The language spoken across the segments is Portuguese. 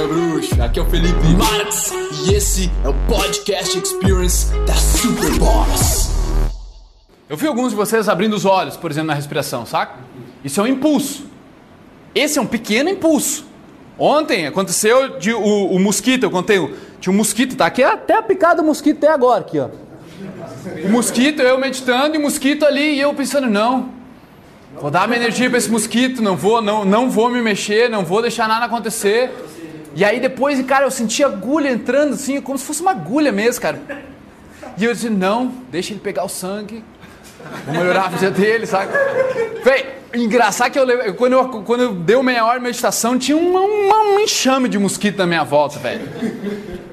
Aqui é o Felipe Marx e esse é o Podcast Experience da Super Boss. Eu vi alguns de vocês abrindo os olhos, por exemplo, na respiração, saca? Isso é um impulso. Esse é um pequeno impulso. Ontem aconteceu de, o, o mosquito, eu contei, tinha um mosquito, tá aqui até a picada do mosquito até agora, aqui, ó. O mosquito, eu meditando e o mosquito ali e eu pensando, não, vou dar minha energia para esse mosquito, não vou, não, não vou me mexer, não vou deixar nada acontecer. E aí depois, cara, eu senti agulha entrando assim, como se fosse uma agulha mesmo, cara. E eu disse, não, deixa ele pegar o sangue, vou melhorar a vida dele, sabe? Véi, engraçado que eu, quando, eu, quando eu dei meia hora de meditação, tinha uma, uma, um enxame de mosquito na minha volta, velho.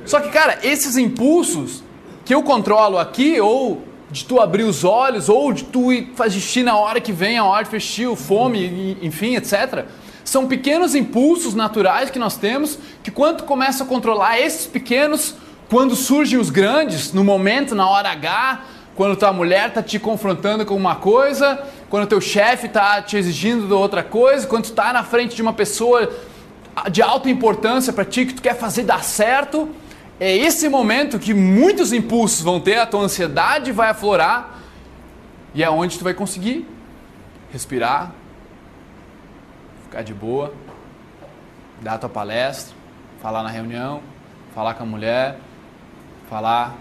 Só que, cara, esses impulsos que eu controlo aqui, ou de tu abrir os olhos, ou de tu ir fazer xixi na hora que vem a hora de fechar, fome, enfim, etc. São pequenos impulsos naturais que nós temos que quando começa a controlar esses pequenos, quando surgem os grandes, no momento, na hora H, quando tua mulher está te confrontando com uma coisa, quando teu chefe está te exigindo outra coisa, quando tu está na frente de uma pessoa de alta importância para ti que tu quer fazer dar certo, é esse momento que muitos impulsos vão ter, a tua ansiedade vai aflorar e é onde tu vai conseguir respirar, ficar de boa, dar a tua palestra, falar na reunião, falar com a mulher, falar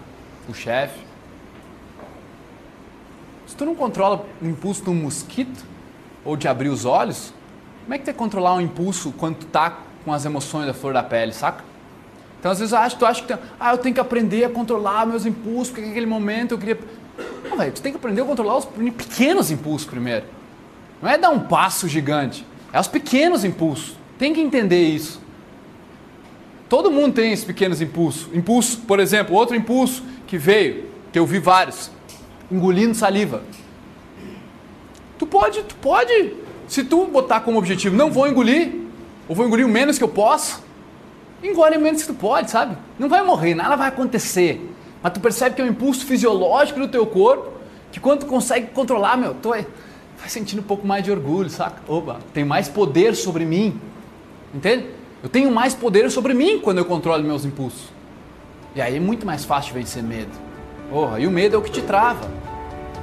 com o chefe. Se tu não controla o impulso de um mosquito ou de abrir os olhos, como é que tu vai controlar um impulso quando tu tá com as emoções da flor da pele, saca? Então, às vezes, acho, tu acha que tem, ah, eu tenho que aprender a controlar meus impulsos, porque naquele momento eu queria. Não, velho, tu tem que aprender a controlar os pequenos impulsos primeiro. Não é dar um passo gigante, é os pequenos impulsos. Tem que entender isso. Todo mundo tem esses pequenos impulsos. Impulso, por exemplo, outro impulso que veio, que eu vi vários, engolindo saliva. Tu pode, tu pode, se tu botar como objetivo, não vou engolir, ou vou engolir o menos que eu posso, engole menos que tu pode, sabe? Não vai morrer, nada vai acontecer. Mas tu percebe que é um impulso fisiológico do teu corpo, que quando tu consegue controlar, meu, tu vai, vai sentindo um pouco mais de orgulho, saca? Opa, tem mais poder sobre mim. Entende? Eu tenho mais poder sobre mim quando eu controlo meus impulsos. E aí é muito mais fácil vencer medo. Porra, e o medo é o que te trava.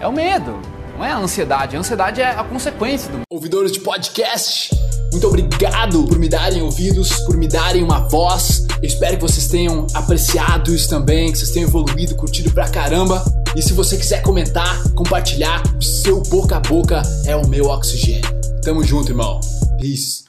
É o medo, não é a ansiedade. A ansiedade é a consequência do. Ouvidores de podcast, muito obrigado por me darem ouvidos, por me darem uma voz. Eu espero que vocês tenham apreciado isso também, que vocês tenham evoluído, curtido pra caramba. E se você quiser comentar, compartilhar, o seu boca a boca é o meu oxigênio. Tamo junto, irmão. Peace.